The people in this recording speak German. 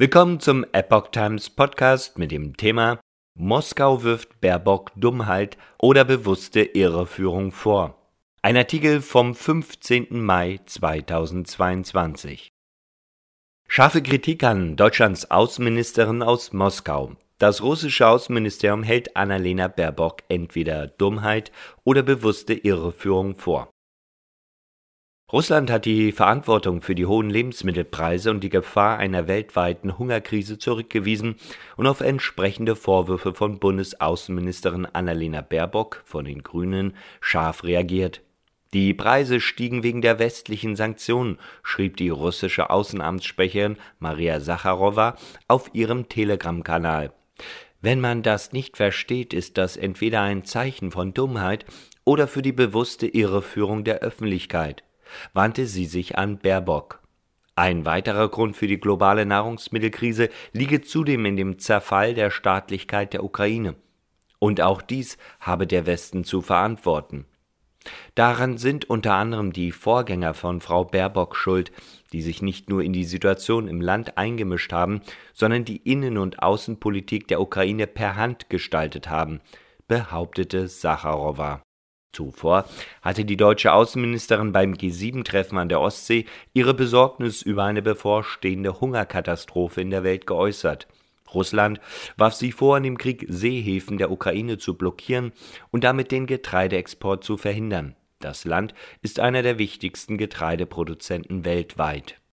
Willkommen zum Epoch Times Podcast mit dem Thema Moskau wirft Baerbock Dummheit oder bewusste Irreführung vor. Ein Artikel vom 15. Mai 2022. Scharfe Kritik an Deutschlands Außenministerin aus Moskau. Das russische Außenministerium hält Annalena Baerbock entweder Dummheit oder bewusste Irreführung vor. Russland hat die Verantwortung für die hohen Lebensmittelpreise und die Gefahr einer weltweiten Hungerkrise zurückgewiesen und auf entsprechende Vorwürfe von Bundesaußenministerin Annalena Baerbock von den Grünen scharf reagiert. Die Preise stiegen wegen der westlichen Sanktionen, schrieb die russische Außenamtssprecherin Maria Sacharowa auf ihrem Telegram-Kanal. Wenn man das nicht versteht, ist das entweder ein Zeichen von Dummheit oder für die bewusste Irreführung der Öffentlichkeit wandte sie sich an Baerbock. Ein weiterer Grund für die globale Nahrungsmittelkrise liege zudem in dem Zerfall der Staatlichkeit der Ukraine. Und auch dies habe der Westen zu verantworten. Daran sind unter anderem die Vorgänger von Frau Baerbock schuld, die sich nicht nur in die Situation im Land eingemischt haben, sondern die Innen- und Außenpolitik der Ukraine per Hand gestaltet haben, behauptete Sacharowa. Zuvor hatte die deutsche Außenministerin beim G7-Treffen an der Ostsee ihre Besorgnis über eine bevorstehende Hungerkatastrophe in der Welt geäußert. Russland warf sie vor, in dem Krieg Seehäfen der Ukraine zu blockieren und damit den Getreideexport zu verhindern. Das Land ist einer der wichtigsten Getreideproduzenten weltweit.